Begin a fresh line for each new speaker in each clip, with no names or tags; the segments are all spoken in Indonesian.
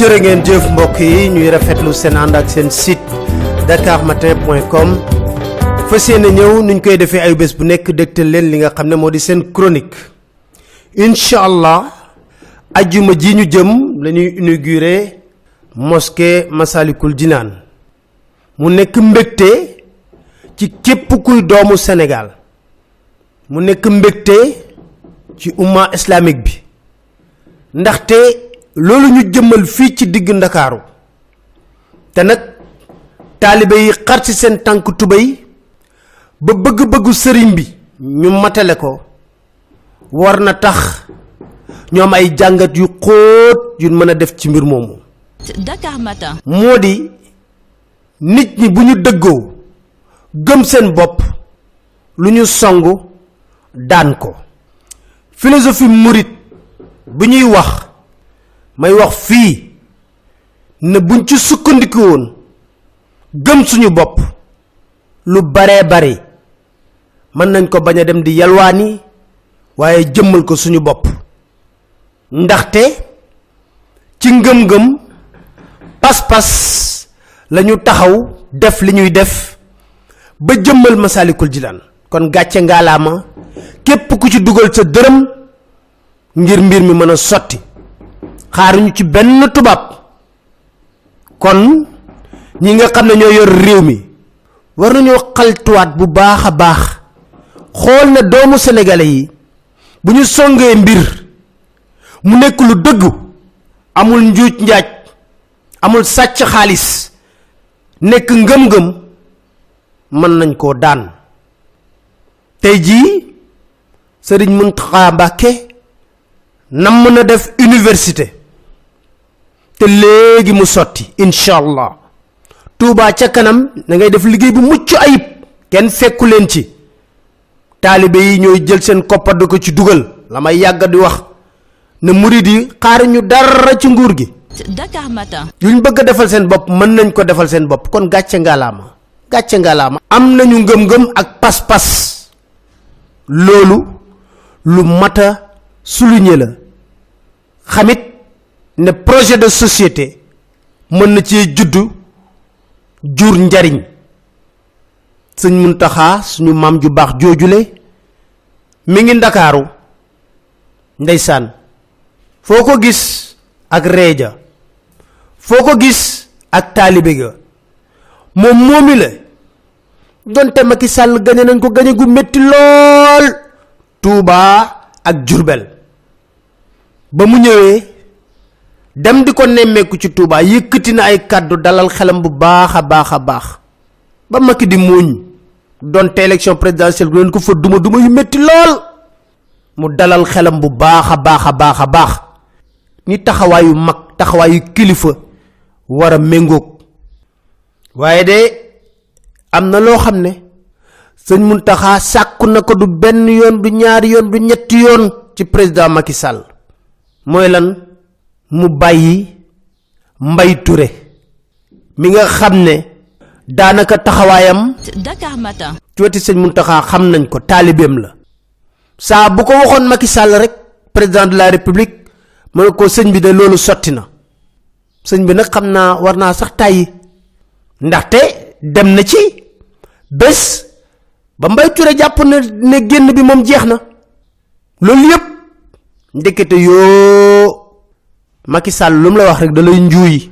jërë ngeen jëf mbokk yi ñuy rafetlu seen ànd ak seen site dakarmatin.com fas yéene ñëw nuñ koy defee ay bés bu nekk dégtal leen li nga xam ne moo di seen chronique. Incha allah ajjuma ji ñu jëm la ñuy inauguré mosquée masalikul jinaan. Mu nekk mbégte ci képp kuy doomu sénégal. Mu nekk mbégte ci umma islamique bi. Ndaxte loolu ñu jëmmal fii ci digg ndakaaru. Te nag taalibe yi xar ci seen tànk tubay ba bëgg-bëggu sëriñ bi ñu matale ko war na tax ñoom ay jàngat yu xóot yu mën a def ci mbir moomu.
Dakar Matin.
moo di nit ñi bu ñu dëggoo gëm seen bopp lu ñu daan ko. Philosophie murit bu ñuy wax may wax fii ne buñ ci sukkandiku woon gëm suñu bopp lu baree bari mën nañ ko bañ a dem di yalwaani waaye jëmmal ko suñu bopp. Ndaxte ci ngëm-ngëm pas-pas lañu taxaw def li ñuy def ba jëmmal masalikul jilaan kon gàcce ngaalaama képp ku ci dugal sa dërëm ngir mbir mi mën a xaaruñu ci benn tubaab. Kon ñi nga xam ne ñoo yor réew mi war nañoo xaltuwaat bu baax a baax. Xool ne doomu sénégalais yi bu ñu songee mbir mu nekk lu dëggu amul njuuj njaaj amul sàcc xaalis nekk ngëm-ngëm mën nañ koo daan. Tey jii sëriñ muntaxa mbàkke nam mën a def université te léegi mu sotti incha allah tuubaa ca kanam da ngay def liggéey bu mucc ayib kenn fekku leen ci. Taalibe yi ñooy jël seen koppar ko ci dugal la may yàgg di wax. Ne murid yi xaaruñu dara ci nguur gi.
Dakar Matin.
luñ bëgg defal seen bopp mën nañ ko defal seen bopp. Kon gàcce ngalaama gàcce ngalaama. Am nañu ngëm-ngëm ak pas-pas. Loolu lu mata souligner la. Xamit ne projet de société mën na ci juddu jur njariñ. Sëñ muntaxa suñu maam ju baax joojule mi ngi ndakaaru ndeysaan. Foo ko gis ak reeja foo ko gis ak taalibe ga moom moomi la. Donte Macky Sall gañe nañ ko gañe gu metti lool Touba ak Jurbel ba mu ñëwee dem di ko nemmeeku ci Touba yëkkati na ay kàddu dalal xelam bu baax a baax ba Macky di muuñ donte élection présidentielle leen ko fa duma duma yu metti lool. Mu dalal xelam bu baax a baax a baax a baax. Ni taxawaayu mag taxawaayu kilifa war a méngoog. Waaye de am na loo xam ne sëñ muntaxa sàkku na ko du benn yoon du ñaari yoon du ñetti yoon ci président Macky Sall. Mooy lan mu bàyyi mbay ture mi nga xam ne daanaka taxawaayam
Dakar Matin.
ci weti sëñ muntaxa xam nañ ko taalibeem la. Saa bu ko waxoon Macky Sall rek président de la république ne ko sëñ bi de loolu sotti na. Sëñ bi nag xam naa war naa sax tàyyi. Ndaxte dem na ci bés ba mbay ture jàpp na ne génn bi moom jeex na. Loolu yépp ndekete yoo Macky Sall lu mu la wax rek da lay njuuyi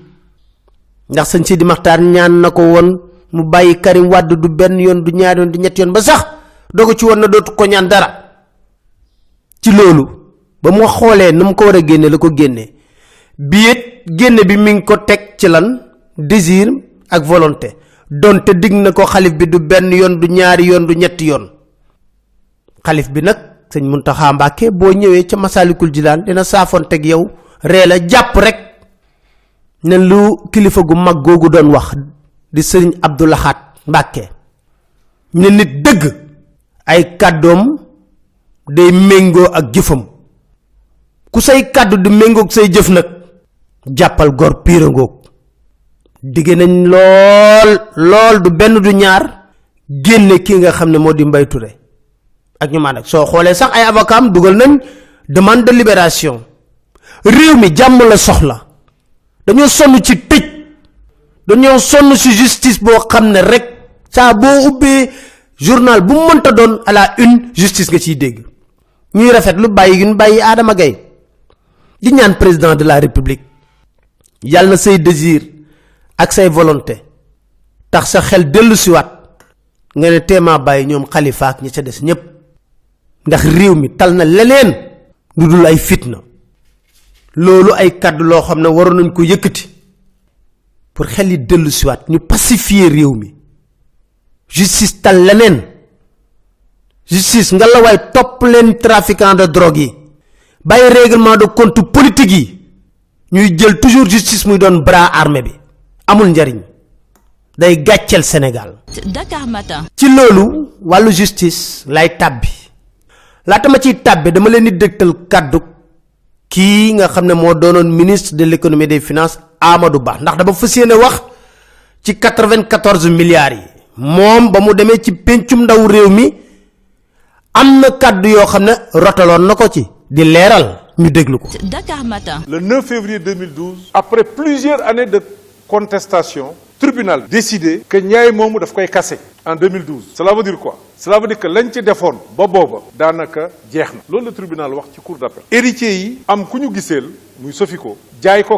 ndax sëñ Sidi Maxtaar ñaan na ko woon mu bàyyi Karim Wade du benn yoon du ñaari yoon du ñetti yoon ba sax dogu ci woon na dootu ko ñaan dara. Ci loolu ba mu xoolee nu ko war a génne la ko génnee biit génne bi mi ngi ko teg ci lan? Désir ak volonté. Donte dig na ko xalif bi du benn yoon du ñaari yoon du ñetti yoon. Xalif bi nag sëñ muntaxa mbàkke boo ñëwee ca masalikul jilaan dina saafonteg yow ree la jàpp rek ne lu kilifa gu mag googu doon wax di sëriñ abdulaxaat mbàkke ne nit dëgg ay kàddoom day méngoo ak jëfam. Ku say kàddu di méngoog say jëf nag jàppal gor piirangoog digge nañ lool lool du benn du ñaar génne ki nga xam ne moo di mbay ture ak ñu maan ak soo xoolee sax ay avocat dugal nañ demande de libération réew mi jàmm la soxla. Dañoo sonn ci tëj. Dañoo sonn ci justice boo xam ne rek saa boo ubbee journal bu mënta doon à la une justice nga ciy dégg. Ñuy rafet lu bàyyi ñu bàyyi Adama Gaye. Di ñaan président de la république. Yàlla na say désir ak say volonté tax sa xel dellu siwaat nga ne téema bàyyi ñoom xalifa ak ñi ca des ñépp. Ndax réew mi tal na leneen ay fitna loolu ay kàddu loo xam ne waroon nañ ko yëkkati pour xel yi dellu siwaat ñu pacifier réew mi. Justice tal leneen. Justice nga la waay topp leen trafiquant de drogue yi. Bàyyi règlement de compte politique yi. Ñuy jël toujours justice muy doon bras armé bi. Amul njariñ. Day gàcceel Sénégal.
Dakar Matin.
ci loolu wàllu justice lay tàbbi. Laata ma ciy tàbbi dama leen di kàddu kii nga xam ne moo doonoon ministre de l'économie et des finances Amadou Ba. ndax dama fas yéene wax ci 94 milliards yi. moom ba mu demee ci pencum ndaw réew mi am na kàddu yoo xam ne rotaloon na ko ci. di leeral ñu déglu ko.
Dakar Matin.
Le 9 février 2012, après plusieurs années de contestation, tribunal décidé que Ndiaye moomu daf koy casser en 2012. Cela veut dire quoi? Cela veut dire que lañ ci defoon ba booba daanaka jeex na tribunal wax ci cour d'appel. héritiers yi am ku ñu giseel muy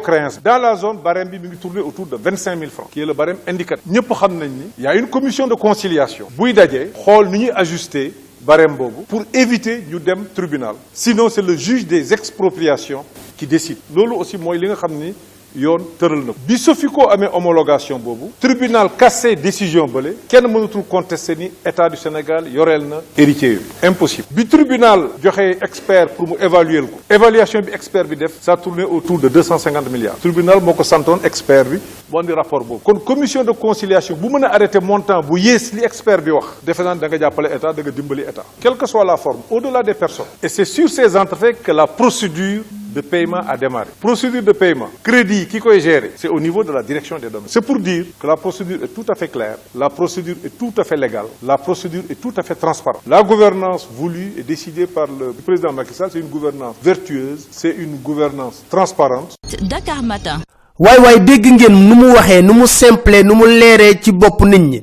créance dans la zone barème bi mi autour de 25 000 francs qui est le barème indicatif. ñëpp xam nañ ni y a une commission de conciliation buy dajee xool ni ajuster barème pour éviter ñu dem tribunal sinon c'est le juge des expropriations qui décide loolu aussi mooy li nga ni yoon tëral na ko. Bi Sofico amee homologation boobu tribunal cassé décision bële kenn mënatul contester ni état du Sénégal yoreel na héritier impossible. Bi tribunal joxe expert pour mu évaluer ko. Évaluation bi expert bi def ça tournait autour de 250 milliards. Tribunal moo ko santoon expert bi bu andi rapport boobu. Kon commission de conciliation bu mën a arrêté montant bu yées li expert bi wax defe naa da nga état da nga état. Quelle que soit la forme au-delà des personnes. Et c'est sur ces entrefaits que la procédure de paiement a démarré. Procédure de paiement, crédit qui koy gérer, c'est au niveau de la direction des domaines. C'est pour dire que la procédure est tout à fait claire, la procédure est tout à fait légale, la procédure est tout à fait transparente. La gouvernance voulue et décidée par le président Macky Sall, c'est une gouvernance vertueuse, c'est une gouvernance transparente.
Dakar Matin.
waay waay dégg ngeen nu mu waxee nu mu simple nu mu leeree ci bopp nit ñi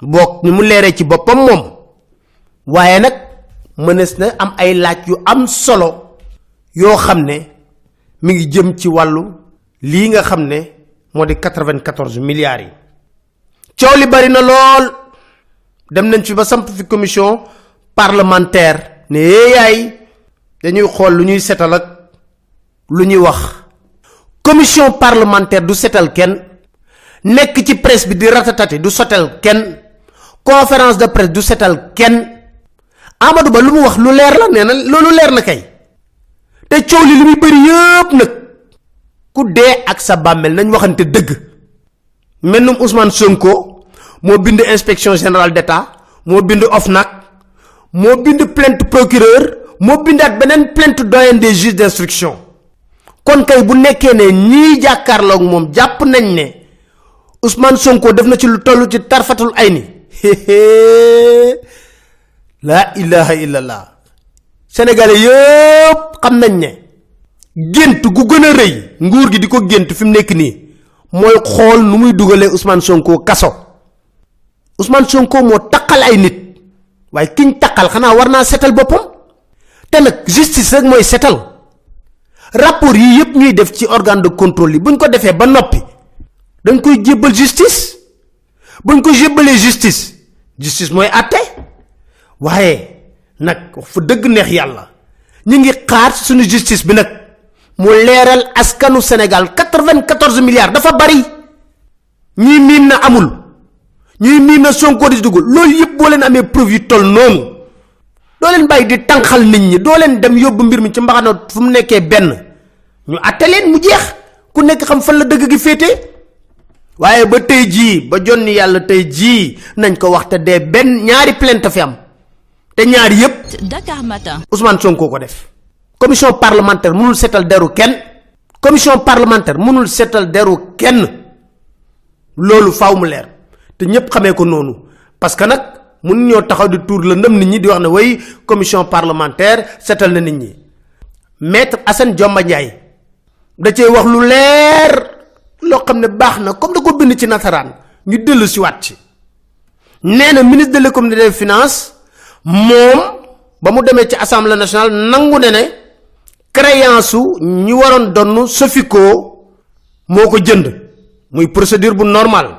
bokk nu mu leeree ci boppam moom waaye nag mënees na am ay laaj yu am solo yoo xam ne mi ngi jëm ci wàllu lii nga xam ne moo di 94 milliards yi. Coow li bari na lool. Dem nañ fi ba samp fi commission parlementaire ne yaay dañuy xool lu ñuy setal ak lu ñuy wax. Commission parlementaire du setal kenn. Nekk ci presse bi di ratatati du sotal kenn. Conférence de presse du setal kenn. Amadou Ba lu mu wax lu leer la nee na loolu leer na kay te coow li li muy bëri yëpp nag. Ku dee ak sa bàmmeel nañ waxante dëgg. Mennum Ousmane Sonko moo bind inspection générale d'État moo bind OFNAC moo bind plainte procureur moo bindaat beneen plainte doyen des juges d'instruction. Kon kay bu nekkee ne ñii jàkkaarloog moom jàpp nañ ne Ousmane Sonko def na ci lu toll ci tarfatul laa ilaha illallah. Sénégalais yëpp xam nañ ne gént gu gën a nguur gi di ko gént fi mu nekk nii mooy xool nu muy dugalee Ousmane Sonko kaso. Ousmane Sonko moo taqal ay nit waaye kiñ taqal xanaa war naa setal boppam. Te justice rek mooy setal. Rapport yi yëpp ñuy def ci organe de contrôle yi buñ ko defee ba noppi dañ koy jébbal justice. Buñ ko jébbalee justice justice mooy àtte. Waaye nag wax fa dëgg neex yàlla ñu ngi xaar suñu justice bi nag. Mu leeral askanu Sénégal 94 milliards. Dafa bari. Ñuy miim na amul. Ñuy miim na Sonko di dugg. Loolu yëpp boo leen amee preuve yu toll noonu. Doo leen bàyyi di tànqal nit ñi. Doo leen dem yóbbu mbir mi ci mbaxana fu mu nekkee benn. Ñu àtte leen mu jeex. Ku nekk xam fan la dëgg gi féete. Waaye ba tey jii ba jonni yàlla tey jii nañ ko wax te dee benn ñaari plainte fi am te yépp
Dakar Matin.
Ousmane Sonko ko def. Commission parlementaire mënul seetal deru kenn. Commission parlementaire mënul seetal deru kenn. Loolu faaw mu leer. Te ñépp xamee ko noonu. Parce que nag mun ñoo taxaw di tuur la ndëm nit ñi di wax ne way commission parlementaire seetal na nit ñi. Maître Assane Diomba Ndiaye da cee wax lu leer loo xam ne baax na comme da ko bind ci nasaraan. Ñu dellu si waat ci. Nee na ministre de l'économie et des finances moom ba mu demee ci assemblée nationale nangu ne ne créance su ñi waroon donn sofico moo ko jënd muy procédure bu normal.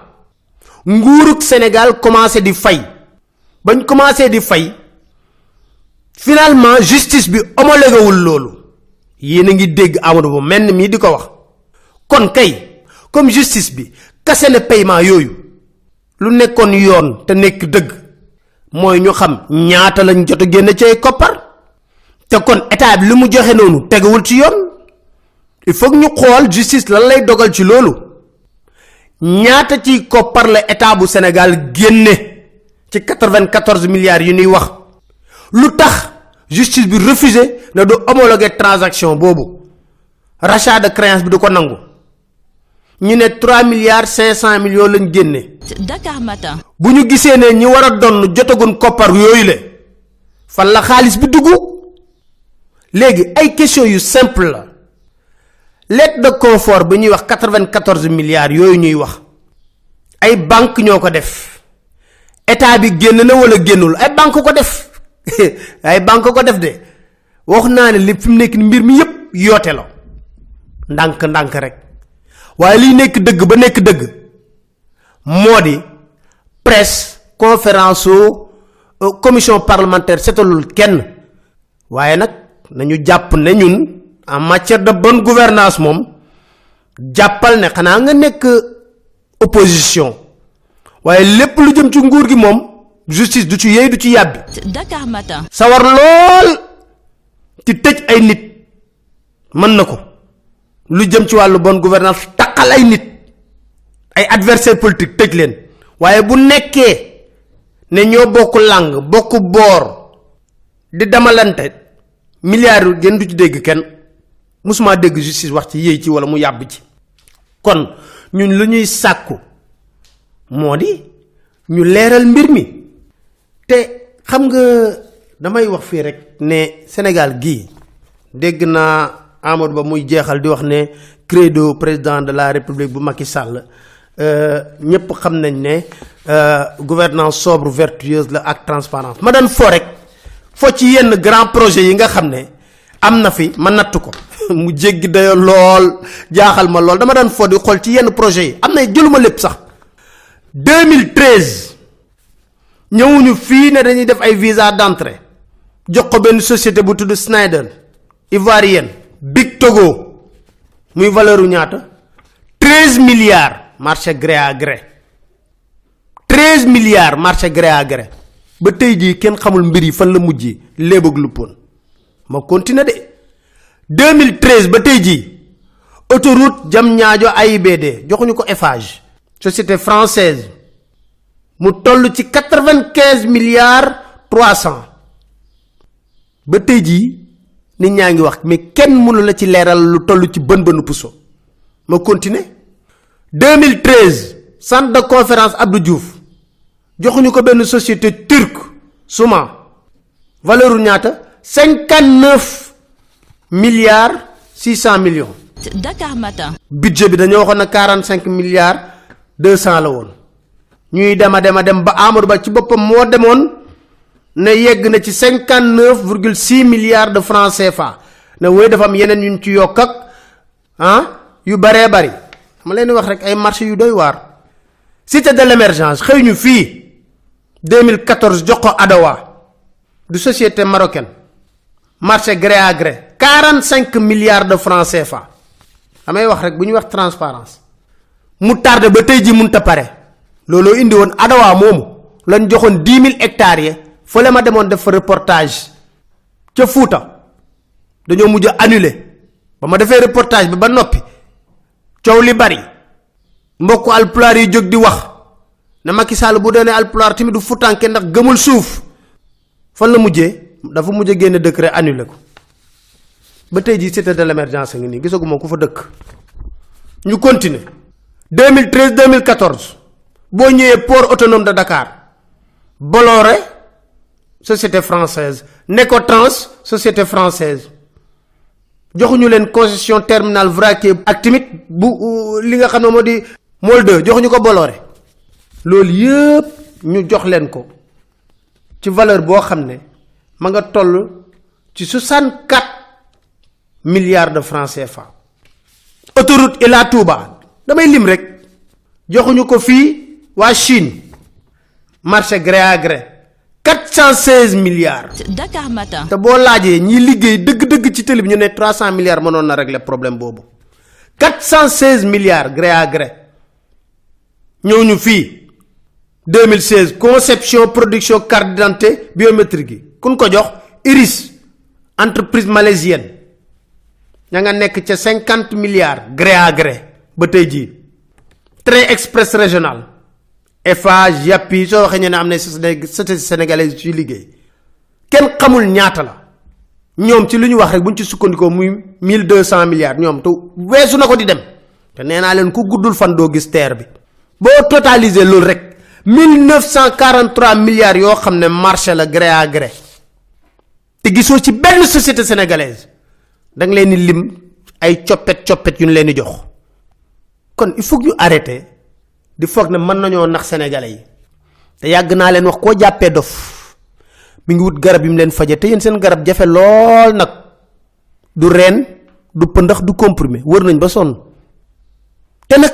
Nguurug sénégal commencé di fay. Bañ commencé di fay finalement justice bi homologué wul loolu. Yéen ngi dégg amadou ba menn mii di ko wax. Kon kay comme justice bi kase na paiement yooyu. Lu nekkoon yoon te nekk dëgg mooy ñu xam ñaata lañ jot a génne ci ay koppar. Te kon état bi li mu joxe noonu tegawul ci yoon. Il faut ñu xool justice lan lay dogal ci loolu. Ñaata ci koppar la état bu sénégal génne ci 94 milliards yu ñuy wax. Lu justice bi refusé na du homologuer transaction boobu. Rachat de créance bi du ko nangu ñu ne 3 milliards 500 millions lañ génne.
Dakar Matin.
bu ñu gisee ne ñi war a donn jotagun koppar yooyu le fan la xaalis bi dugg? Léegi ay question yu simple la. Lettre de confort bi ñuy wax 94 milliards yooyu ñuy wax ay banque ñoo ko def. État bi génn na wala génnul? Ay banque ko def. Ay banque ko def de. Wax naa ne li fi mu nekk mbir mi yépp yoote la. Ndànk ndànk rek waaye liy nekk dëgg ba nekk dëgg moo di presse conférence au commission parlementaire setalul kenn. Waaye nag nañu jàpp ne ñun en matière de bonne gouvernance moom jàppal ne xanaa nga nekk opposition. Waaye lépp lu jëm ci nguur gi moom justice du ci yey du ci yàbbi.
Dakar Matin.
sawar lool ci tëj ay nit. Mën na ko. Lu jëm ci wàllu bonne gouvernance taqal ay nit. Ay adversaire politique tëj leen. Waaye bu nekkee ne ñoo bokk lang bokk boor di damalante milliards yu gën du ci dégg kenn. Musuma dégg justice wax ci yéey ci wala mu yàbb ci. Kon ñun lu ñuy sàkku moo di ñu leeral mbir mi. Te xam nga damay wax fii rek ne sénégal gii dégg naa amadou ba muy jeexal di wax ne credo président de la république bu Macky Sall ñëpp xam ne gouvernance sobre vertueuse la ak transparence. Grand projet yi nga xam ne am na fi natt ko. Mu jéggi dayo lool jaaxal ma projet yi. Am na jëluma lépp sax. 2013 ñëwuñu fii ne visa d'entrée. Jox ko benn société bu tudd Schneider Big Togo muy valeur ñaata? 13 milliards marché gré à gré. 13 milliards marché gré à gré. Ba tey jii kenn xamul mbir yi fan la mujjee léeb ak ma continuer de. 2013 ba tey jii autoroute jam ñaajo AIBD joxuñu ko Eiffage. Société française. Mu toll ci 95 milliards 300 ba tey jii nit ñaa ngi wax mais kenn mënu la ci leeral lu toll ci bën bënu puso. Ma continuer. 2013 centre de conférence Abdou Diouf. Joxuñu ko benn société turque Souma valeur ñaata? 59 milliards 600 millions.
Dakar Matin.
budget bi dañoo waxoon na 45 milliards 200 la woon. Ñuy dema dema dem ba Amadou Ba ci boppam moo demoon ne yegg na ci 59,6 milliards de francs CFA. Ne woy dafa am yeneen yuñ ci yokk ak ah yu baree bari. Ma leen wax rek ay marché yu doy waar. Cité de l'émergence xëy ñu fii 2014 jox ko Adawa du société marocaine. Marché gré à gré 45 milliards de francs CFA. Damay wax rek bu ñu wax transparence. Mu tardé ba tey ji munta pare. Looloo indi woon Adawa moomu. Lañ joxoon 10 000 hectares fële ma demoon def reportage ca Fuuta. Dañoo mujj annulé. Ba ma defee reportage bi ba noppi coow li bari. Mbokku alpulaar yi jóg di wax ne Macky Sall bu doonee alpulaar tamit du futanke ndax gëmul suuf. Fan la mujjee? Dafa mujj a génne décret annulé ko. Ba tey jii cité de l'émergence ngi nii gisaguma ku fa dëkk. Ñu continuer. 2013 2014 boo ñëwee port autonome de Dakar Bolloré société française. Necotrans société française. Joxuñu leen concession terminal vraquier ak tamit bu uh, li nga xam ne moo di molde. Joxuñu ko boloré loolu yëpp ñu jox leen ko. Ci valeur boo xam ne ma nga toll ci 64 milliards de francs CFA. Autoroute ila touba. Damay lim rek. Joxuñu ko fii waa chine. Marché gré à gré 416 milliards.
Dakar Matin.
te boo laajee ñi liggéey dëgg-dëgg ci télé bi ñu ne 300 milliards mënoon na régler problème boobu. 416 milliards gré à gré. Ñëw ñu fii 2016 conception production carte d'identité biométrique yi. Kun ko jox? Iris entreprise malaisienne. Ña nga nekk ca 50 milliards gré à gré ba tey jii. Train express régional Eiffage Yapi soo waxee ñu ne am na société sénégalaise ci liggéey. Kenn xamul ñaata la. Ñoom ci lu sukkandikoo muy 1200 milliards ñoom te weesu na ko di dem. Te nee naa leen ku guddul fan doo gis terre bi. Boo totaliser loolu rek 1943 milliards yoo xam ne marché la gré à gré. Te société sénégalaise. Il faut que di foog ne mën nañoo nax sénégalais yi. Te yàgg naa leen wax koo jàppee dof mi ngi wut garab yi mu leen faje te yéen seen garab jafe lool nag. Du reen du pëndax du comprimé wër nañ ba sonn. Te nag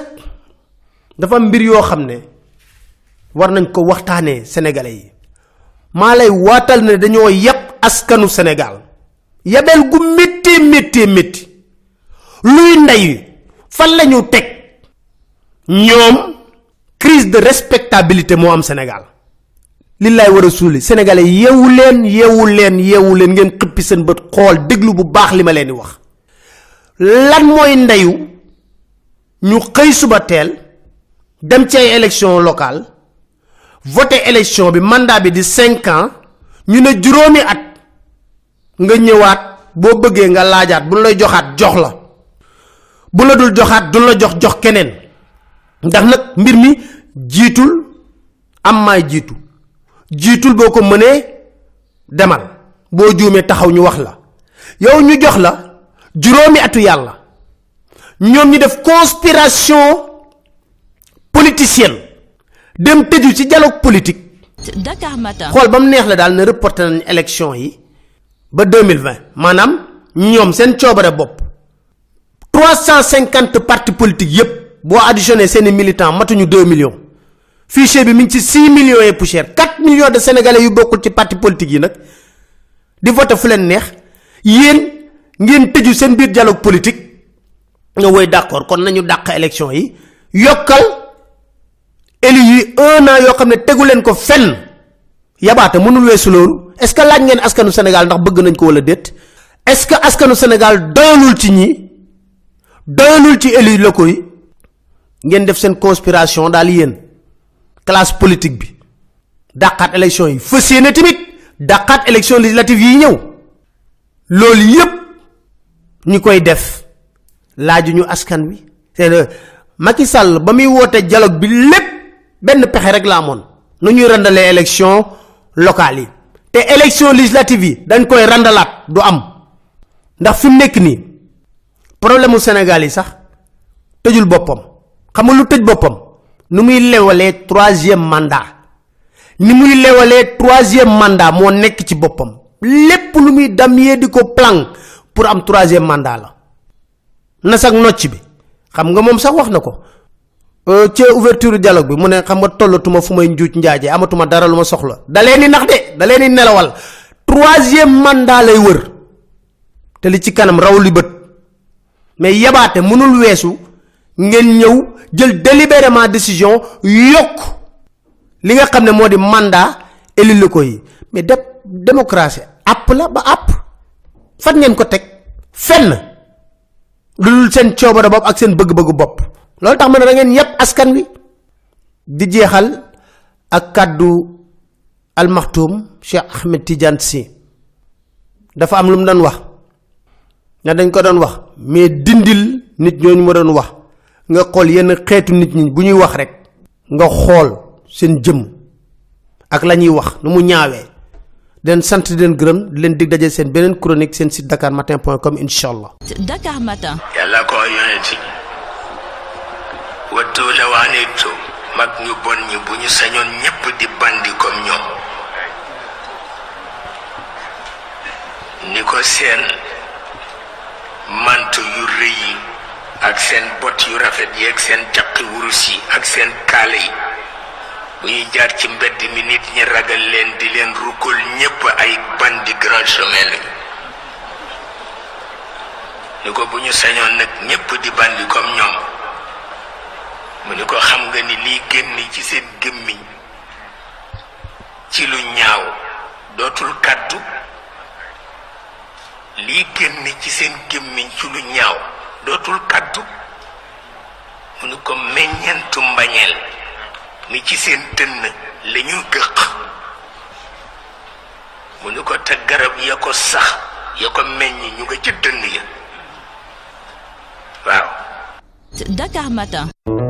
dafa mbir yoo xam ne war nañ ko waxtaanee sénégalais yi. Maa lay waatal ne dañoo yeb askanu sénégal. Yabel gu métti métti métti. Luy ndey fan la ñu teg? Ñoom crise de respectabilité moo am sénégal. Li lay war a suuli sénégalais yeewu leen yeewu leen leen ngeen xëppi seen bët xool déglu bu baax li ma leen di wax. Lan mooy ndeyu ñu xëy suba teel dem ci ay élection locale voté élection bi mandat bi di 5 ans ñu ne juróomi at nga ñëwaat boo bëggee nga laajaat bu lay joxaat jox la. Bu la dul joxaat du la jox jox keneen ndax nag mbir mi jiitul am maay jiitu. Jiitul boo ko mënee demal. Boo juumee taxaw ñu wax la. Yow ñu jox la juróomi atu yàlla. Ñoom ñu def conspiration politicienne. Dem tëju ci dialogue politique.
Dakar Matin.
xool ba mu neex la daal ne reporté nañ élection yi ba 2020 maanaam ñoom seen coobare bopp. 350 partis politiques yépp boo additionné seeni militants matuñu 2 millions. Fichier bi mi ngi ci 6 millions et poussière. 4 millions de sénégalais yu bokkul ci parti politique yi nag di voté fu leen neex. Yéen ngeen tëju seen biir dialogue politique. Nga woy d'accord kon nañu dàq élection yi. Yokkal élu yi un an yoo xam ne tegu leen ko fenn. Yabaate mënul weesu loolu. Est ce que laaj ngeen askanu sénégal ndax bëgg nañ ko wala déet? Est ce que askanu sénégal doyalul ci ñi doyalul ci élu locaux yi ngeen def seen conspiration daal yéen. Classe politique bi. Dàqaat élection yi. Fas yéene tamit dàqaat élection législative yi ñëw. Loolu yépp ñi koy def laaju ñu askan wi. C'est Macky Sall ba muy woote dialogue bi lépp benn rek la nu ñuy élection locale te élection législative yi dañ koy randalaat du am. Ndax fi nekk nii problème Sénégal yi sax tëjul boppam xam lu tëj boppam nu muy lewalee troisième mandat. Ni muy lewalee troisième mandat moo nekk ci boppam. Lépp lu muy damyee di ko plan pour am troisième mandat la. Na sax nocc bi. Xam nga moom sax wax na ko. Ci ouverture dialogue bi mu ne xam nga tollatuma fu may njuuj njaaje amatuma dara lu soxla. Da nax de da leen di nelawal. Mandat lay wër. Te li ci kanam li mais ngeen ñëw jël délibérément décision yokk li nga xam ne moo di mandat élu locaux yi. Mais de démocratie app la ba app. Fan ngeen ko teg? Fenn. Lu dul seen coobare bopp ak seen bëgg-bëggu bopp. Loolu tax ma ne da ngeen yépp askan wi. Di jeexal ak kàddu almaxtuum cheikh ahmed tidiane si dafa am lu mu doon wax. Ne dañ ko doon wax. Mais dindil nit ñooñu ma doon wax nga xool yenn xeetu nit ñi bu ñuy wax rek nga xool seen jëm ak la ñuy wax nu mu ñaawee di leen sant di leen gërëm di leen dig daje seen beneen chronique seen site dakarmatin.com incha allah.
Dakar Matin.
yàlla ko yonent wattu la waanitu mag ñu bon ñi bu ñu sañoon ñépp di bandi comme ñoom ni ko seen manto yu rëy yi ak seen bot yu rafet yi ak seen caqi wurus yi ak seen kaale yi. Bu ñuy jaar ci mbedd mi nit ñi ragal leen di leen rukkul ñépp ay bandi grand chemin lañu. Ni ko bu ñu sañoon nag ñépp di bandi comme ñoom mu ni ko xam nga ni lii génn ci seen gémmiñ ci lu ñaaw dootul kàddu. Lii génn ci seen ci lu ñaaw dootul kàddu mu nu ko meññentu mbañeel mi ci seen dënn la ñu mu nu ko te garab ya ko sax ya ko meññ ñu nga ca dënn ya. Waaw.
Dakar.